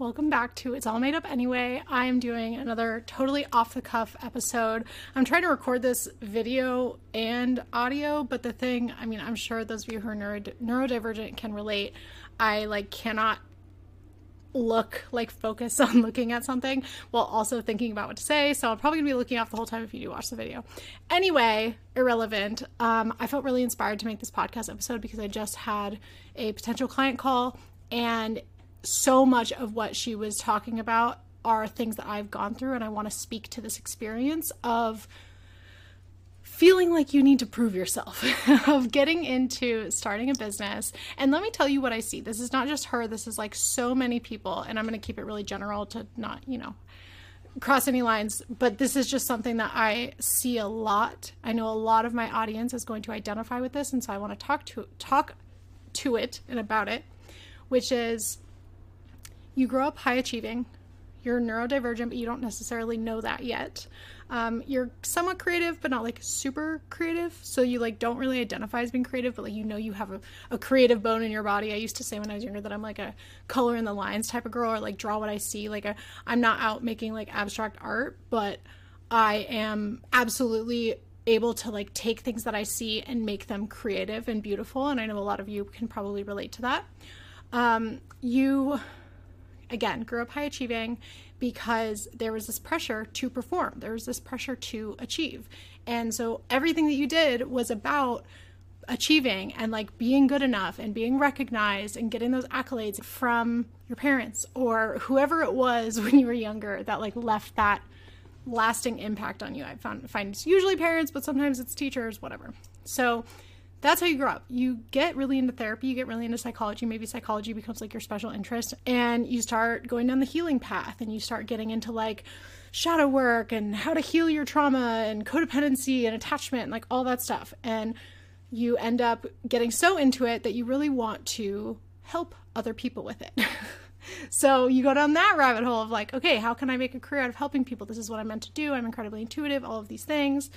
Welcome back to It's All Made Up Anyway. I am doing another totally off the cuff episode. I'm trying to record this video and audio, but the thing, I mean, I'm sure those of you who are neuro- neurodivergent can relate. I like cannot look like focus on looking at something while also thinking about what to say so i'm probably gonna be looking off the whole time if you do watch the video anyway irrelevant um, i felt really inspired to make this podcast episode because i just had a potential client call and so much of what she was talking about are things that I've gone through, and I want to speak to this experience of feeling like you need to prove yourself, of getting into starting a business. And let me tell you what I see. This is not just her, this is like so many people, and I'm going to keep it really general to not, you know, cross any lines, but this is just something that I see a lot. I know a lot of my audience is going to identify with this, and so I want to talk to talk to it and about it, which is you grow up high achieving, you're neurodivergent, but you don't necessarily know that yet. Um, you're somewhat creative, but not like super creative. So you like don't really identify as being creative, but like you know you have a, a creative bone in your body. I used to say when I was younger that I'm like a color in the lines type of girl, or like draw what I see. Like a, I'm not out making like abstract art, but I am absolutely able to like take things that I see and make them creative and beautiful. And I know a lot of you can probably relate to that. Um, you again, grew up high achieving because there was this pressure to perform, there was this pressure to achieve. And so everything that you did was about achieving and like being good enough and being recognized and getting those accolades from your parents or whoever it was when you were younger that like left that lasting impact on you. I found find it's usually parents, but sometimes it's teachers, whatever. So that's how you grow up. You get really into therapy, you get really into psychology. Maybe psychology becomes like your special interest, and you start going down the healing path and you start getting into like shadow work and how to heal your trauma and codependency and attachment and like all that stuff. And you end up getting so into it that you really want to help other people with it. so you go down that rabbit hole of like, okay, how can I make a career out of helping people? This is what I'm meant to do. I'm incredibly intuitive, all of these things.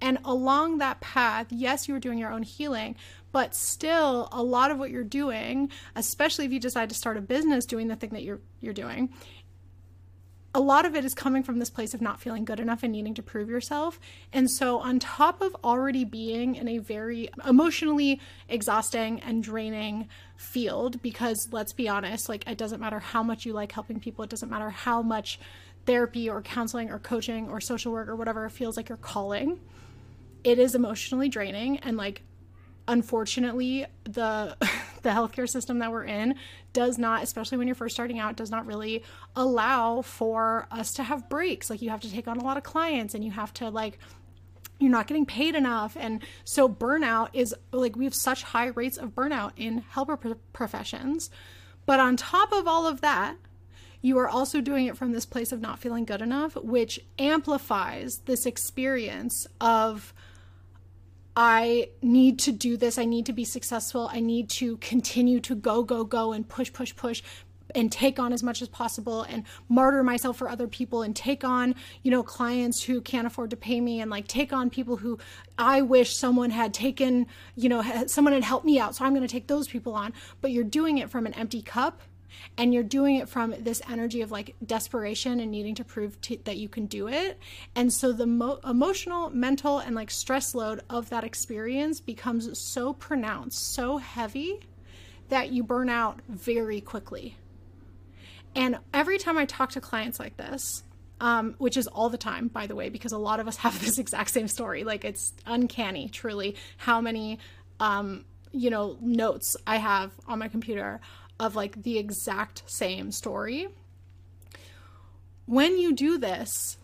And along that path, yes, you are doing your own healing, but still a lot of what you're doing, especially if you decide to start a business doing the thing that you're you're doing, a lot of it is coming from this place of not feeling good enough and needing to prove yourself. And so, on top of already being in a very emotionally exhausting and draining field, because let's be honest, like it doesn't matter how much you like helping people, it doesn't matter how much therapy or counseling or coaching or social work or whatever it feels like your calling it is emotionally draining and like unfortunately the the healthcare system that we're in does not especially when you're first starting out does not really allow for us to have breaks. Like you have to take on a lot of clients and you have to like you're not getting paid enough. And so burnout is like we have such high rates of burnout in helper professions. But on top of all of that you are also doing it from this place of not feeling good enough which amplifies this experience of I need to do this. I need to be successful. I need to continue to go, go, go and push, push, push and take on as much as possible and martyr myself for other people and take on, you know, clients who can't afford to pay me and like take on people who I wish someone had taken, you know, someone had helped me out. So I'm going to take those people on. But you're doing it from an empty cup and you're doing it from this energy of like desperation and needing to prove to, that you can do it and so the mo- emotional mental and like stress load of that experience becomes so pronounced so heavy that you burn out very quickly and every time i talk to clients like this um, which is all the time, by the way, because a lot of us have this exact same story. Like it's uncanny, truly, how many, um, you know, notes I have on my computer of like the exact same story. When you do this,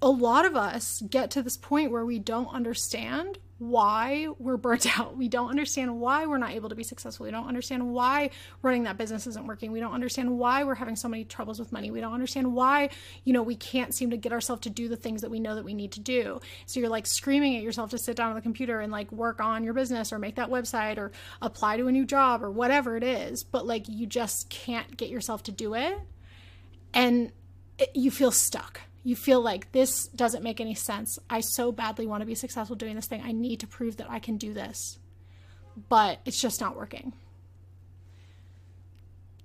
a lot of us get to this point where we don't understand why we're burnt out. We don't understand why we're not able to be successful. We don't understand why running that business isn't working. We don't understand why we're having so many troubles with money. We don't understand why, you know, we can't seem to get ourselves to do the things that we know that we need to do. So you're like screaming at yourself to sit down on the computer and like work on your business or make that website or apply to a new job or whatever it is, but like you just can't get yourself to do it. And it, you feel stuck you feel like this doesn't make any sense. I so badly want to be successful doing this thing. I need to prove that I can do this. But it's just not working.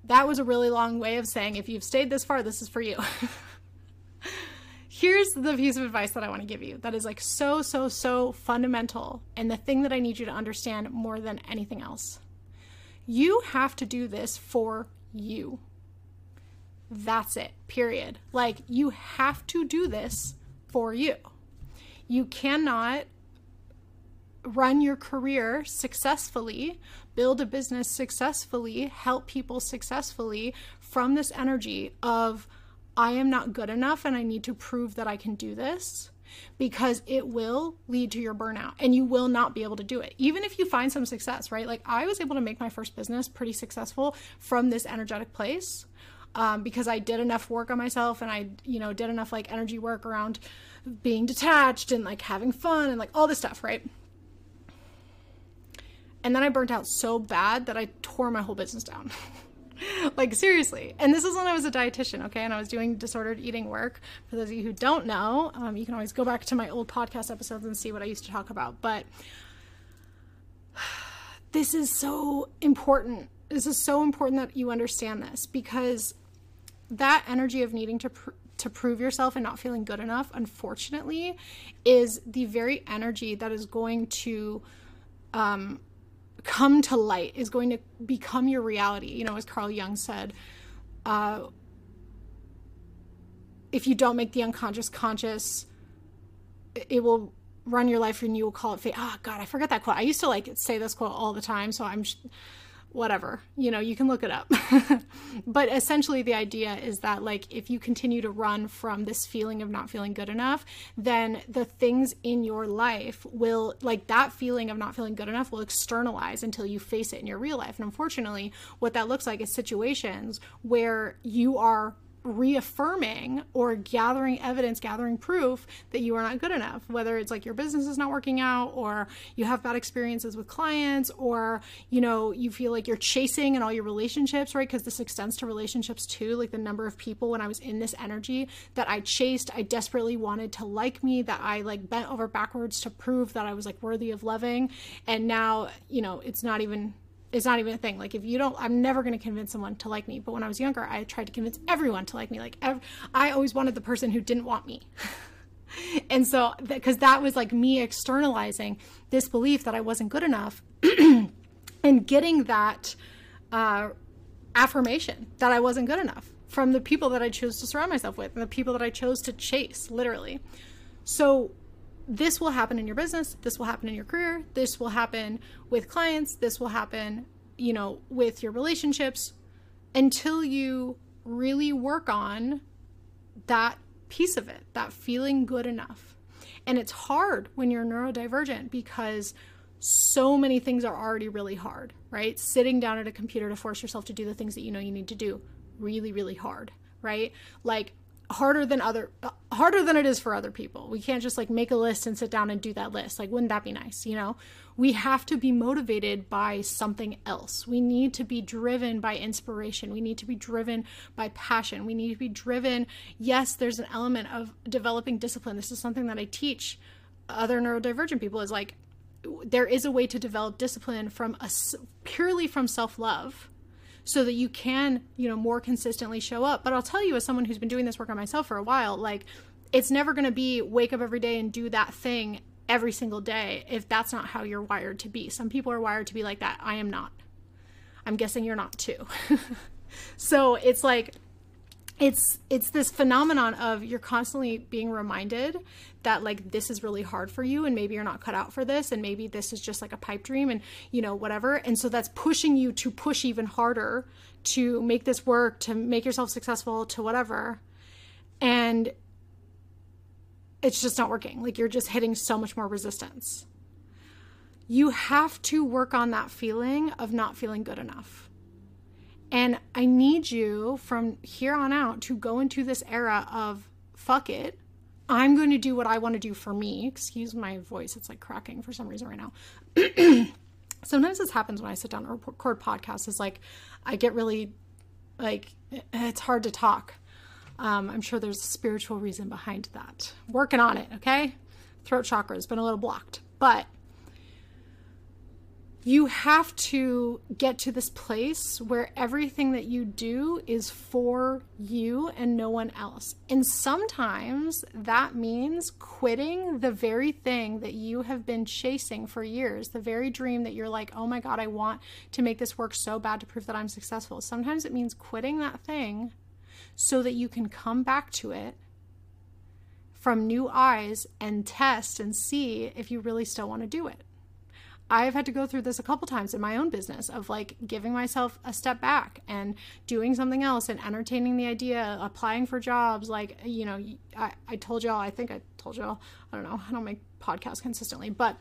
that was a really long way of saying if you've stayed this far, this is for you. Here's the piece of advice that I want to give you that is like so, so, so fundamental and the thing that I need you to understand more than anything else. You have to do this for you. That's it, period. Like, you have to do this for you. You cannot run your career successfully, build a business successfully, help people successfully from this energy of, I am not good enough and I need to prove that I can do this because it will lead to your burnout and you will not be able to do it. Even if you find some success, right? Like I was able to make my first business pretty successful from this energetic place. Um, because I did enough work on myself and I, you know, did enough like energy work around being detached and like having fun and like all this stuff, right? And then I burnt out so bad that I tore my whole business down. like seriously. And this is when i was a dietitian okay? And i was doing disordered eating work. For those of you who don't know um, you can always go back to my old podcast episodes and see what i used to talk about. But this is so important. This is so important that you understand this because that energy of needing to pr- to prove yourself and not feeling good enough unfortunately is the very energy that is going to um, come to light is going to become your reality. You know as carl jung said uh, if you don't make the unconscious conscious it will run your life and you will call it fate. Oh god i forget that quote. I used to like say this quote all the time so i'm whatever you know you can look it up. But essentially the idea is that like if you continue to run from this feeling of not feeling good enough then the things in your life will like that feeling of not feeling good enough will externalize until you face it in your real life. And unfortunately what that looks like is situations where you are reaffirming or gathering evidence, gathering proof that you are not good enough, whether it's like your business is not working out or you have bad experiences with clients or, you know, you feel like you're chasing in all your relationships, right? Because this extends to relationships too. Like the number of people when I was in this energy that I chased, I desperately wanted to like me, that I like bent over backwards to prove that I was like worthy of loving. And now, you know, it's not even it's not even a thing. Like if you don't, I'm never going to convince someone to like me. But when I was younger, I tried to convince everyone to like me. Like ev- I always wanted the person who didn't want me. and so because that was like me externalizing this belief that I wasn't good enough and getting that uh, affirmation that I wasn't good enough from the people that I chose to surround myself with and the people that I chose to chase, literally. So this will happen in your business this will happen in your career this will happen with clients this will happen you know with your relationships until you really work on that piece of it that feeling good enough. And it's hard when you're neurodivergent because so many things are already really hard right? Sitting down at a computer to force yourself to do the things that you know you need to do really really hard right? Like harder than other harder than it is for other people. We can't just like make a list and sit down and do that list. Like wouldn't that be nice, you know? We have to be motivated by something else. We need to be driven by inspiration. We need to be driven by passion. We need to be driven. Yes, there's an element of developing discipline. This is something that I teach other neurodivergent people is like there is a way to develop discipline from a purely from self-love so that you can, you know, more consistently show up. But I'll tell you, as someone who's been doing this work on myself for a while, like it's never going to be wake up every day and do that thing every single day if that's not how you're wired to be. Some people are wired to be like that. I am not. I'm guessing you're not too. so it's like it's it's this phenomenon of you're constantly being reminded that like this is really hard for you and maybe you're not cut out for this and maybe this is just like a pipe dream and you know whatever. And so that's pushing you to push even harder to make this work to make yourself successful to whatever. And it's just not working. Like you're just hitting so much more resistance. You have to work on that feeling of not feeling good enough and I need you from here on out to go into this era of fuck it. I'm going to do what I want to do for me. Excuse my voice, it's like cracking for some reason right now. Sometimes this happens when I sit down and record podcasts. Is like I get really like it's hard to talk. Um, I'm sure there's a spiritual reason behind that. Working on it, okay? Throat chakra has been a little blocked, but you have to get to this place where everything that you do is for you and no one else. And sometimes that means quitting the very thing that you have been chasing for years, the very dream that you're like, oh my God, I want to make this work so bad to prove that I'm successful. Sometimes it means quitting that thing so that you can come back to it from new eyes and test and see if you really still want to do it. I've had to go through this a couple times in my own business of like giving myself a step back and doing something else and entertaining the idea, applying for jobs. Like, you know, I, I told y'all, I think I told y'all, I don't know, I don't make podcasts consistently, but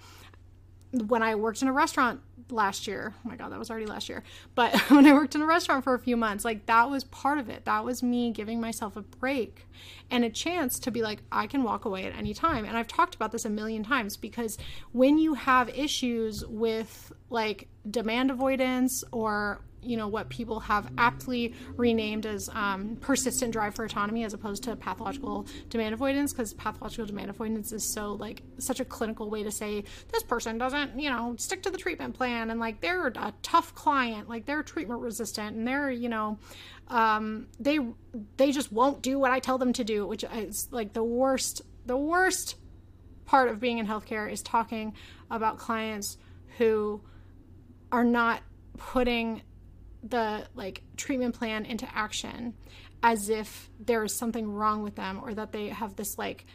when I worked in a restaurant last year, oh my God, that was already last year. But when I worked in a restaurant for a few months, like that was part of it. That was me giving myself a break and a chance to be like, I can walk away at any time. And I've talked about this a million times because when you have issues with like demand avoidance or you know what people have aptly renamed as um, persistent drive for autonomy as opposed to pathological demand avoidance because pathological demand avoidance is so like such a clinical way to say this person doesn't you know stick to the treatment plan and like they're a tough client like they're treatment resistant and they're you know um, they they just won't do what i tell them to do which is like the worst the worst part of being in healthcare is talking about clients who are not putting the like treatment plan into action as if there is something wrong with them or that they have this like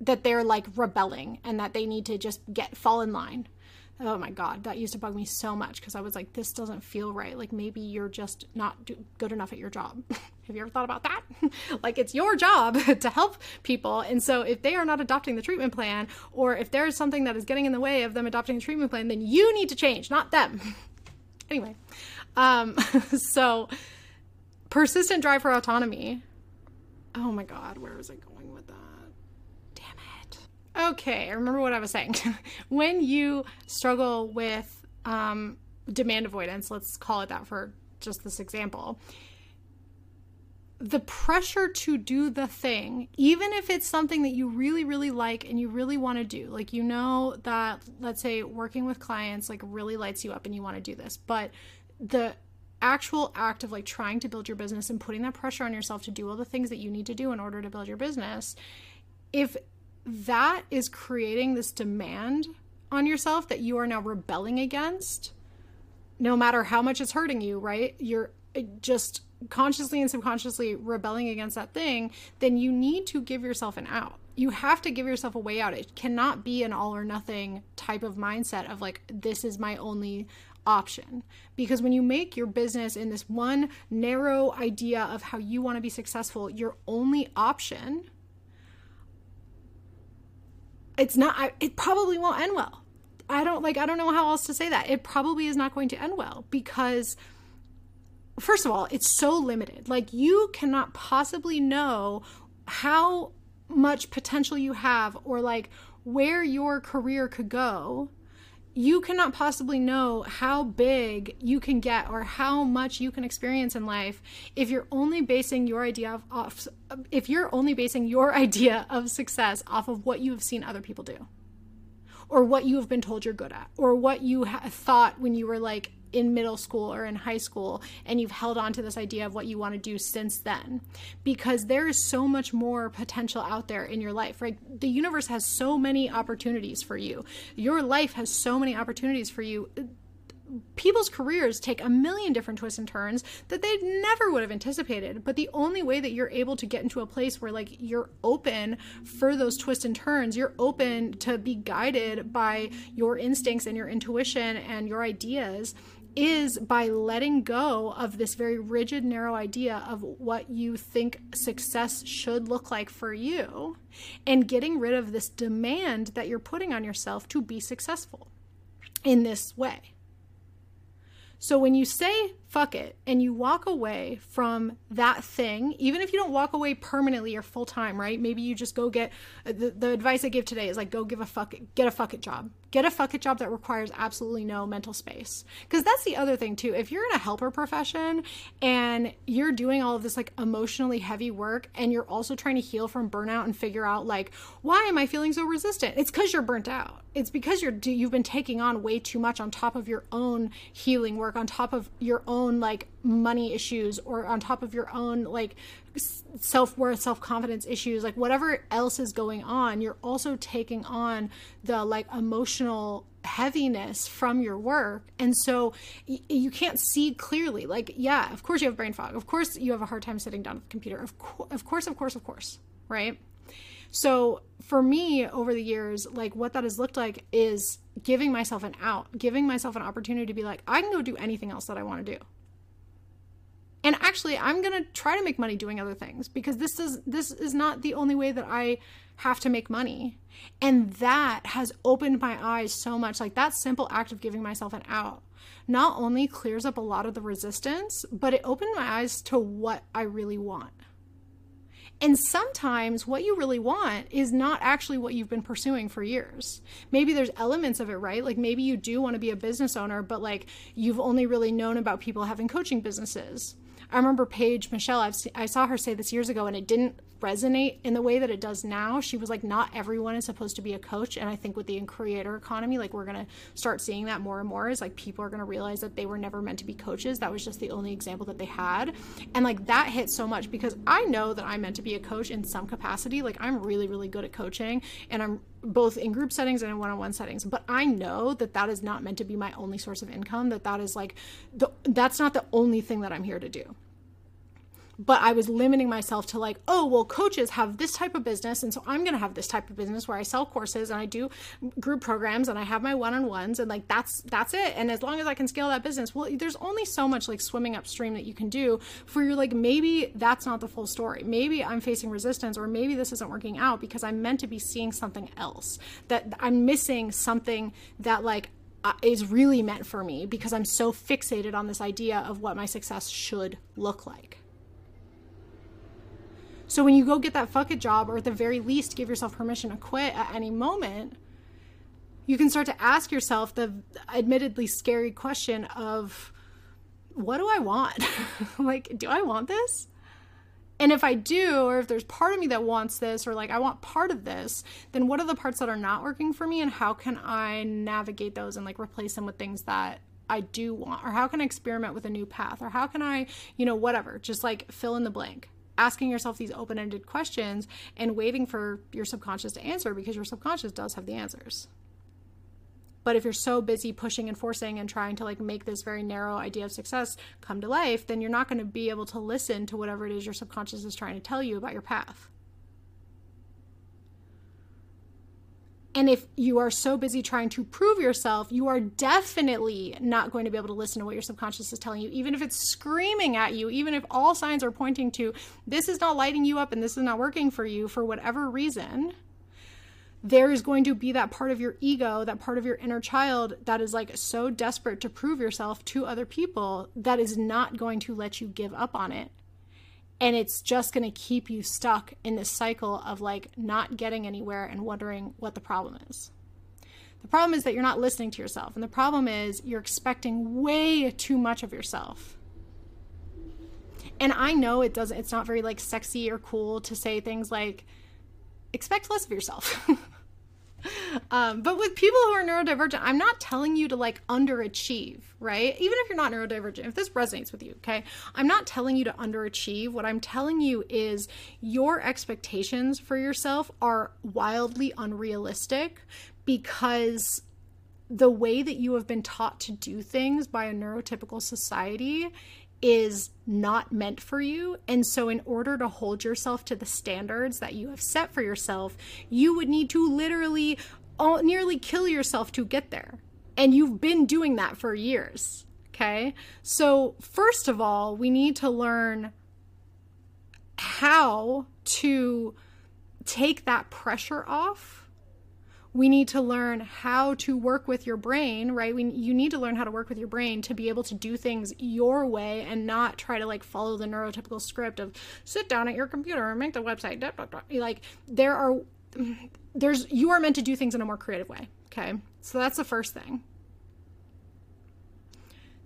that they're like rebelling and that they need to just get fall in line. Oh my god that used to bug me so much because i was like this doesn't feel right. Like maybe you're just not do- good enough at your job. Have you ever thought about that? Like it's your job to help people. And so if they are not adopting the treatment plan or if there's something that is getting in the way of them adopting the treatment plan then you need to change not them Anyway, um, so persistent drive for autonomy. Oh my God, where was I going with that? Damn it. Okay, I remember what I was saying. when you struggle with um, demand avoidance, let's call it that for just this example, the pressure to do the thing, even if it's something that you really, really like and you really want to do, like you know that, let's say, working with clients like really lights you up and you want to do this, but the actual act of like trying to build your business and putting that pressure on yourself to do all the things that you need to do in order to build your business, if that is creating this demand on yourself that you are now rebelling against, no matter how much it's hurting you, right? You're just consciously and subconsciously rebelling against that thing, then you need to give yourself an out. You have to give yourself a way out. It cannot be an all or nothing type of mindset of like, this is my only option. Because when you make your business in this one narrow idea of how you want to be successful, your only option, it's not, it probably won't end well. I don't like, I don't know how else to say that. It probably is not going to end well because first of all, it's so limited. Like you cannot possibly know how much potential you have or like where your career could go. You cannot possibly know how big you can get or how much you can experience in life if you're only basing your idea of off, if you're only basing your idea of success off of what you have seen other people do or what you have been told you're good at or what you ha- thought when you were like in middle school or in high school and you've held on to this idea of what you want to do since then. Because there is so much more potential out there in your life right? The universe has so many opportunities for you. Your life has so many opportunities for you. People's careers take a million different twists and turns that they never would have anticipated. But the only way that you're able to get into a place where like you're open for those twists and turns you're open to be guided by your instincts and your intuition and your ideas is by letting go of this very rigid, narrow idea of what you think success should look like for you and getting rid of this demand that you're putting on yourself to be successful in this way. So when you say fuck it, and you walk away from that thing, even if you don't walk away permanently or full time, right? Maybe you just go get uh, the, the advice I give today is like go give a fuck get a fuck it job. Get a fuck it job that requires absolutely no mental space. Because that's the other thing too. If you're in a helper profession and you're doing all of this like emotionally heavy work and you're also trying to heal from burnout and figure out like why am I feeling so resistant? It's because you're burnt out. It's because you're you've been taking on way too much on top of your own healing work, on top of your own like money issues or on top of your own like self-worth self-confidence issues like whatever else is going on you're also taking on the like emotional heaviness from your work. And so y- you can't see clearly. Like yeah of course you have brain fog. Of course you have a hard time sitting down at the computer. Of, co- of course of course of course right? So for me over the years like what that has looked like is giving myself an out giving myself an opportunity to be like i can go do anything else that i want to do and actually i'm going to try to make money doing other things because this is this is not the only way that i have to make money and that has opened my eyes so much like that simple act of giving myself an out not only clears up a lot of the resistance but it opened my eyes to what i really want and sometimes what you really want is not actually what you've been pursuing for years. Maybe there's elements of it, right? Like maybe you do want to be a business owner, but like you've only really known about people having coaching businesses. I remember Paige Michelle, I've I saw her say this years ago and it didn't resonate in the way that it does now. She was like, not everyone is supposed to be a coach. And I think with the creator economy, like we're going to start seeing that more and more is like people are going to realize that they were never meant to be coaches. That was just the only example that they had. And like that hit so much because I know that I'm meant to be a coach in some capacity. Like I'm really, really good at coaching and I'm both in group settings and in one-on-one settings but i know that that is not meant to be my only source of income that that is like the that's not the only thing that i'm here to do but I was limiting myself to like, oh, well, coaches have this type of business. And so I'm going to have this type of business where I sell courses and I do group programs and I have my one-on-ones and like, that's, that's it. And as long as I can scale that business, well, there's only so much like swimming upstream that you can do for your like, maybe that's not the full story. Maybe I'm facing resistance or maybe this isn't working out because I'm meant to be seeing something else that I'm missing something that like uh, is really meant for me because I'm so fixated on this idea of what my success should look like. So when you go get that fuck it job, or at the very least, give yourself permission to quit at any moment, you can start to ask yourself the admittedly scary question of, what do I want? like, do I want this? And if I do, or if there's part of me that wants this, or like I want part of this, then what are the parts that are not working for me, and how can I navigate those and like replace them with things that I do want? Or how can I experiment with a new path? Or how can I, you know, whatever, just like fill in the blank asking yourself these open ended questions and waiting for your subconscious to answer because your subconscious does have the answers. But if you're so busy pushing and forcing and trying to like make this very narrow idea of success come to life, then you're not going to be able to listen to whatever it is your subconscious is trying to tell you about your path. And if you are so busy trying to prove yourself, you are definitely not going to be able to listen to what your subconscious is telling you, even if it's screaming at you, even if all signs are pointing to this is not lighting you up and this is not working for you for whatever reason. There is going to be that part of your ego, that part of your inner child that is like so desperate to prove yourself to other people that is not going to let you give up on it and it's just going to keep you stuck in this cycle of like not getting anywhere and wondering what the problem is. The problem is that you're not listening to yourself, and the problem is you're expecting way too much of yourself. And I know it doesn't it's not very like sexy or cool to say things like expect less of yourself. Um, but with people who are neurodivergent, I'm not telling you to like underachieve, right? Even if you're not neurodivergent, if this resonates with you, okay? I'm not telling you to underachieve. What I'm telling you is your expectations for yourself are wildly unrealistic because the way that you have been taught to do things by a neurotypical society is not meant for you. And so, in order to hold yourself to the standards that you have set for yourself, you would need to literally all, nearly kill yourself to get there. And you've been doing that for years. Okay. So, first of all, we need to learn how to take that pressure off we need to learn how to work with your brain, right? We, you need to learn how to work with your brain to be able to do things your way and not try to like follow the neurotypical script of sit down at your computer and make the website. Like there are, there's, you are meant to do things in a more creative way. Okay. So that's the first thing.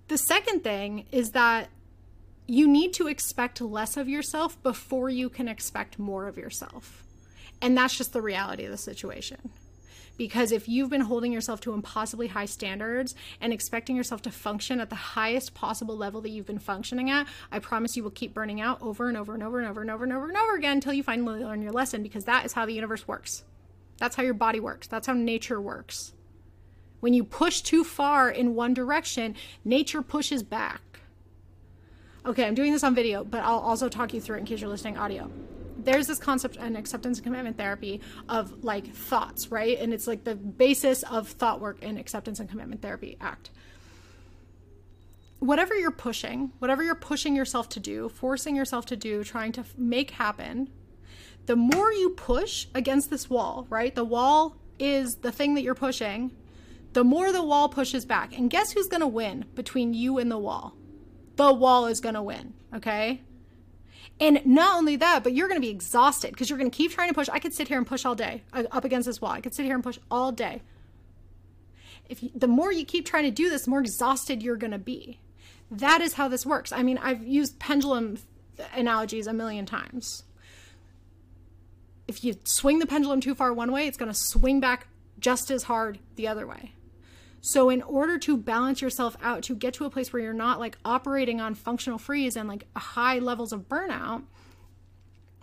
The second thing is that you need to expect less of yourself before you can expect more of yourself. And that's just the reality of the situation. Because if you've been holding yourself to impossibly high standards and expecting yourself to function at the highest possible level that you've been functioning at, I promise you will keep burning out over and over and over and over and over and over and over again until you finally learn your lesson because that is how the universe works. That's how your body works. That's how nature works. When you push too far in one direction, nature pushes back. Okay, I'm doing this on video, but I'll also talk you through it in case you're listening audio there's this concept in acceptance and commitment therapy of like thoughts, right? And it's like the basis of thought work in acceptance and commitment therapy act. Whatever you're pushing, whatever you're pushing yourself to do, forcing yourself to do, trying to make happen, the more you push against this wall, right? The wall is the thing that you're pushing, the more the wall pushes back. And guess who's going to win between you and the wall? The wall is going to win, okay? And not only that, but you're going to be exhausted because you're going to keep trying to push. I could sit here and push all day uh, up against this wall. I could sit here and push all day. If you, the more you keep trying to do this, the more exhausted you're going to be. That is how this works. I mean, I've used pendulum analogies a million times. If you swing the pendulum too far one way, it's going to swing back just as hard the other way. So, in order to balance yourself out, to get to a place where you're not like operating on functional freeze and like high levels of burnout,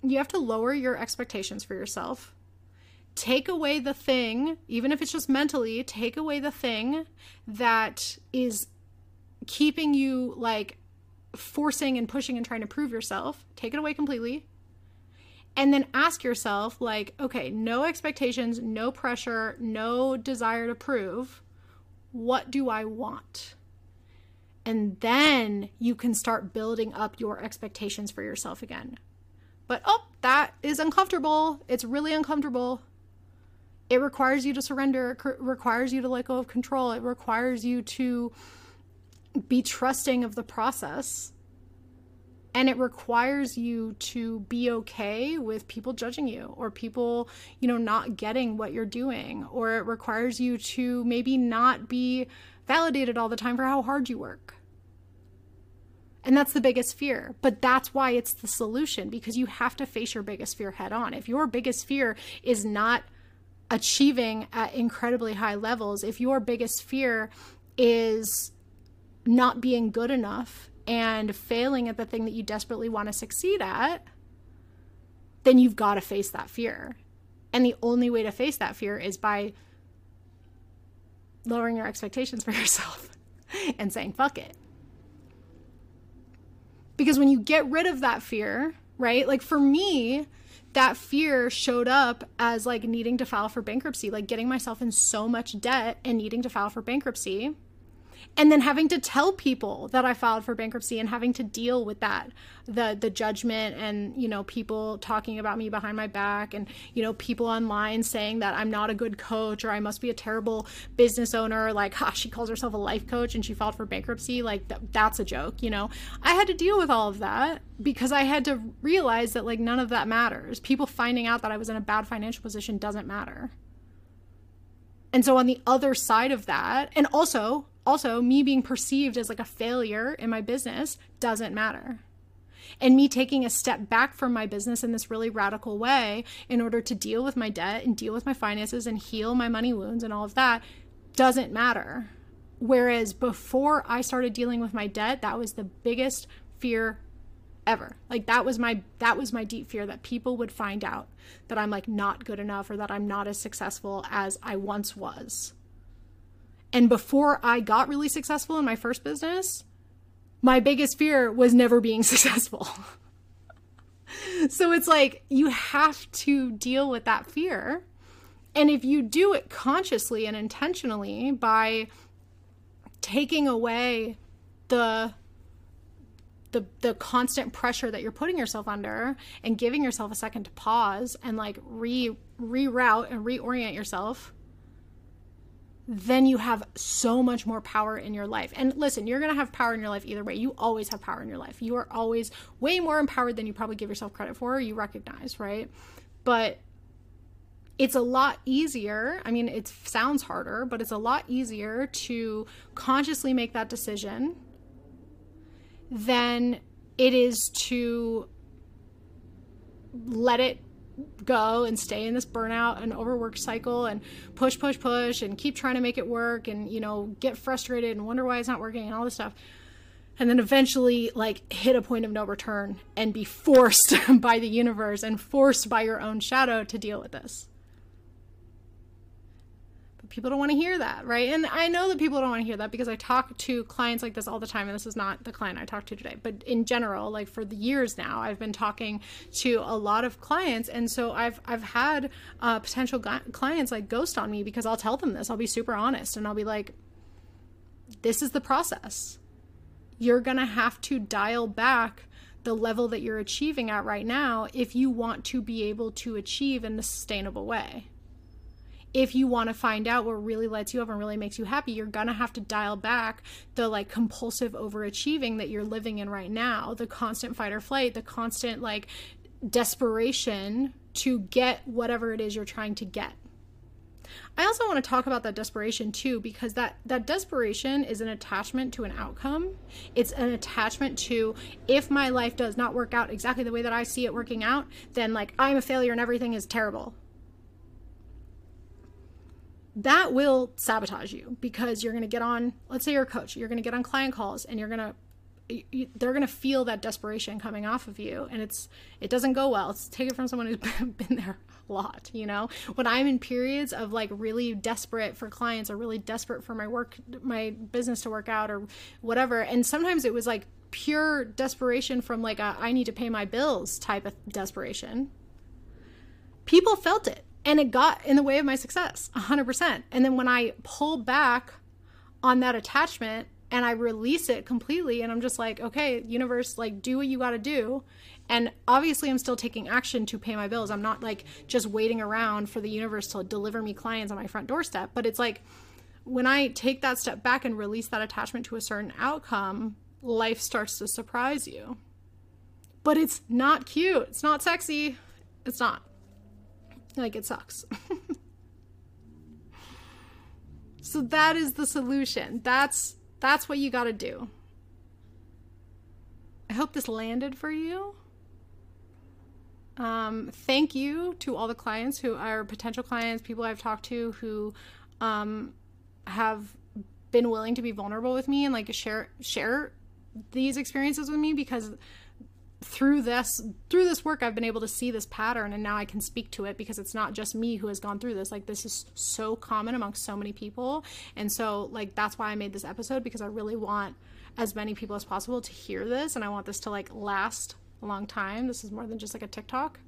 you have to lower your expectations for yourself. Take away the thing, even if it's just mentally, take away the thing that is keeping you like forcing and pushing and trying to prove yourself. Take it away completely. And then ask yourself, like, okay, no expectations, no pressure, no desire to prove what do I want? And then you can start building up your expectations for yourself again. But oh, that is uncomfortable. It's really uncomfortable. It requires you to surrender, it requires you to let go of control, it requires you to be trusting of the process. And it requires you to be okay with people judging you or people, you know, not getting what you're doing. Or it requires you to maybe not be validated all the time for how hard you work. And that's the biggest fear. But that's why it's the solution because you have to face your biggest fear head on. If your biggest fear is not achieving at incredibly high levels, if your biggest fear is not being good enough and failing at the thing that you desperately want to succeed at, then you've got to face that fear. And the only way to face that fear is by lowering your expectations for yourself and saying, fuck it. Because when you get rid of that fear, right? Like for me, that fear showed up as like needing to file for bankruptcy, like getting myself in so much debt and needing to file for bankruptcy and then having to tell people that I filed for bankruptcy and having to deal with that the the judgment and you know people talking about me behind my back and you know people online saying that I'm not a good coach or I must be a terrible business owner like ha she calls herself a life coach and she filed for bankruptcy like th- that's a joke you know? I had to deal with all of that because I had to realize that like none of that matters. People finding out that I was in a bad financial position doesn't matter. And so on the other side of that and also also me being perceived as like a failure in my business doesn't matter and me taking a step back from my business in this really radical way in order to deal with my debt and deal with my finances and heal my money wounds and all of that doesn't matter. Whereas before I started dealing with my debt, that was the biggest fear ever. Like that was my that was my deep fear that people would find out that I'm like not good enough or that I'm not as successful as I once was. And before I got really successful in my first business, my biggest fear was never being successful. so it's like you have to deal with that fear. And if you do it consciously and intentionally by taking away the the the constant pressure that you're putting yourself under and giving yourself a second to pause and like re reroute and reorient yourself then you have so much more power in your life. And listen, you're going to have power in your life either way. You always have power in your life. You are always way more empowered than you probably give yourself credit for, you recognize, right? But it's a lot easier. I mean, it sounds harder, but it's a lot easier to consciously make that decision than it is to let it go and stay in this burnout and overwork cycle and push push push and keep trying to make it work and you know get frustrated and wonder why it's not working and all this stuff. And then eventually like hit a point of no return and be forced by the universe and forced by your own shadow to deal with this people don't want to hear that, right? And I know that people don't want to hear that because I talk to clients like this all the time, and this is not the client I talked to today, but in general, like for the years now, I've been talking to a lot of clients, and so I've I've had uh, potential clients like ghost on me because I'll tell them this. I'll be super honest, and I'll be like, "This is the process. You're gonna have to dial back." the level that you're achieving at right now if you want to be able to achieve in a sustainable way if you want to find out what really lights you up and really makes you happy, you're going to have to dial back the like compulsive overachieving that you're living in right now, the constant fight or flight, the constant like desperation to get whatever it is you're trying to get. I also want to talk about that desperation too because that that desperation is an attachment to an outcome. It's an attachment to if my life does not work out exactly the way that I see it working out, then like I'm a failure and everything is terrible that will sabotage you because you're going to get on let's say you're a coach you're going to get on client calls and you're going to you, they're going to feel that desperation coming off of you and it's it doesn't go well. It's take it from someone who's been, there a lot you know? When i'm in periods of like really desperate for clients or really desperate for my work my business to work out or whatever and sometimes it was like pure desperation from like a i need to pay my bills type of desperation people felt it and it got in the way of my success 100% and then when i pull back on that attachment and i release it completely and i'm just like okay universe like do what you got to do. And obviously i'm still taking action to pay my bills. I'm not like just waiting around for the universe to deliver me clients on my front doorstep. But it's like when i take that step back and release that attachment to a certain outcome life starts to surprise you. But it's not cute. It's not sexy. It's not like it sucks. so that is the solution. That's that's what you got to do. I hope this landed for you. Um, thank you to all the clients who are potential clients, people I've talked to who um, have been willing to be vulnerable with me and like share share these experiences with me because through this through this work I've been able to see this pattern and now I can speak to it because it's not just me who has gone through this. Like this is so common amongst so many people. And so like that's why I made this episode because I really want as many people as possible to hear this and I want this to like last a long time. This is more than just like a TikTok.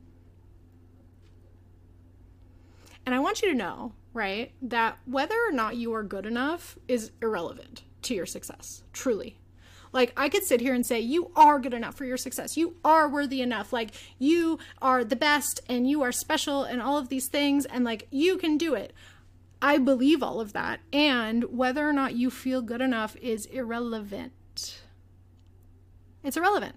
And I want you to know right that whether or not you are good enough is irrelevant to your success truly like I could sit here and say, you are good enough for your success. You are worthy enough. Like you are the best and you are special and all of these things. And like you can do it. I believe all of that. And whether or not you feel good enough is irrelevant. It's irrelevant.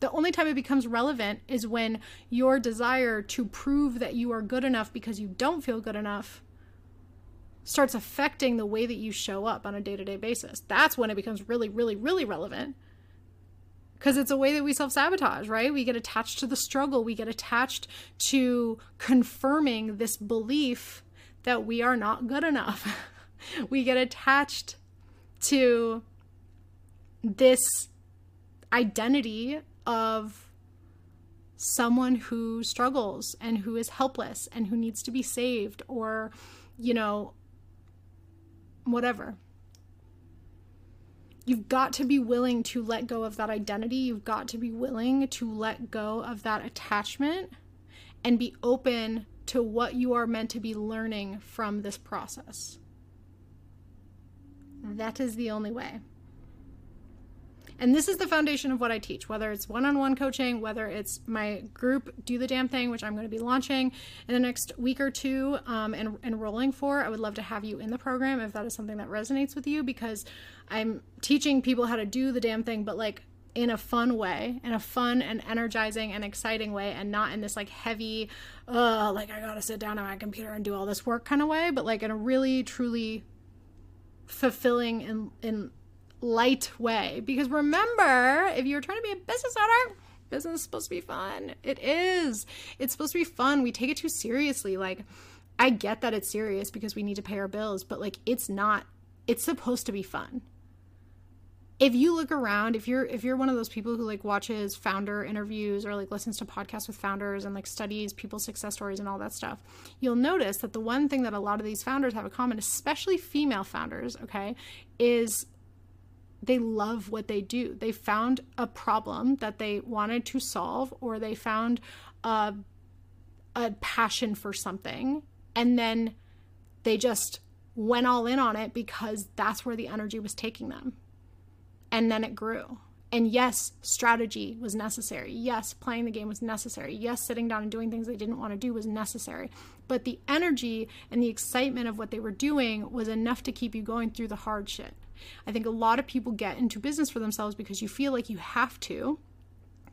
The only time it becomes relevant is when your desire to prove that you are good enough because you don't feel good enough starts affecting the way that you show up on a day to day basis. That's when it becomes really, really, really relevant. Because it's a way that we self sabotage, right? We get attached to the struggle, we get attached to confirming this belief that we are not good enough. we get attached to this identity of someone who struggles and who is helpless and who needs to be saved or you know whatever. You've got to be willing to let go of that identity. You've got to be willing to let go of that attachment and be open to what you are meant to be learning from this process. That is the only way. And this is the foundation of what I teach, whether it's one on one coaching, whether it's my group, Do the Damn Thing, which I'm going to be launching in the next week or two um, and enrolling for. I would love to have you in the program if that is something that resonates with you because I'm teaching people how to do the damn thing, but like in a fun way, in a fun and energizing and exciting way, and not in this like heavy, uh, like I gotta sit down at my computer and do all this work kind of way, but like in a really, truly fulfilling and, and light way. Because remember, if you're trying to be a business owner, business is supposed to be fun. It is. It's supposed to be fun. We take it too seriously. Like, I get that it's serious because we need to pay our bills, but like, it's not. It's supposed to be fun. If you look around, if you're if you're one of those people who like watches founder interviews or like listens to podcasts with founders and like studies people's success stories and all that stuff, you'll notice that the one thing that a lot of these founders have in common, especially female founders, okay, is they love what they do. They found a problem that they wanted to solve, or they found a, a passion for something, and then they just went all in on it because that's where the energy was taking them. And then it grew. And yes, strategy was necessary. Yes, playing the game was necessary. Yes, sitting down and doing things they didn't want to do was necessary. But the energy and the excitement of what they were doing was enough to keep you going through the hard shit. I think a lot of people get into business for themselves because you feel like you have to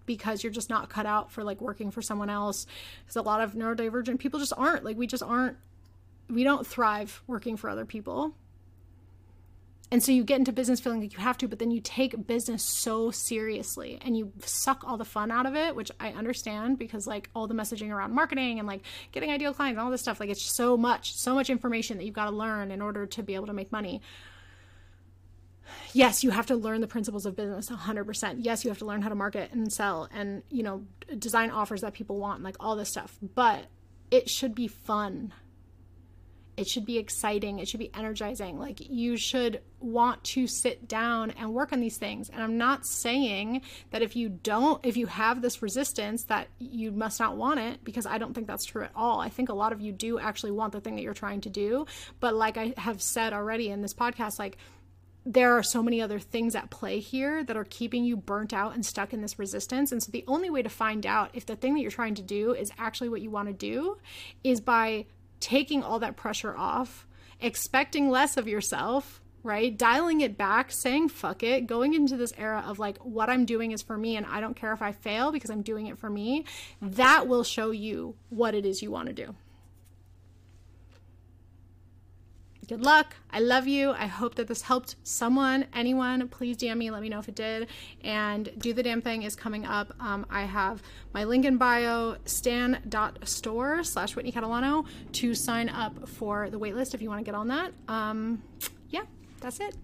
because you're just not cut out for like working for someone else. Because a lot of neurodivergent people just aren't. Like we just aren't we don't thrive working for other people. And so you get into business feeling like you have to, but then you take business so seriously and you suck all the fun out of it, which I understand because like all the messaging around marketing and like getting ideal clients and all this stuff, like it's so much, so much information that you've got to learn in order to be able to make money yes, you have to learn the principles of business 100%. Yes, you have to learn how to market and sell and, you know, design offers that people want, like all this stuff. But it should be fun. It should be exciting. It should be energizing. Like you should want to sit down and work on these things. And I'm not saying that if you don't, if you have this resistance, that you must not want it, because I don't think that's true at all. I think a lot of you do actually want the thing that you're trying to do. But like I have said already in this podcast, like, there are so many other things at play here that are keeping you burnt out and stuck in this resistance. And so the only way to find out if the thing that you're trying to do is actually what you want to do is by taking all that pressure off, expecting less of yourself, right? Dialing it back, saying fuck it, going into this era of like what I'm doing is for me and I don't care if I fail because I'm doing it for me. That will show you what it is you want to do. Good luck. I love you. I hope that this helped someone, anyone. Please DM me. Let me know if it did. And Do the Damn Thing is coming up. Um, I have my link in bio, stan.store slash Whitney Catalano to sign up for the waitlist if you want to get on that. Um, yeah, that's it.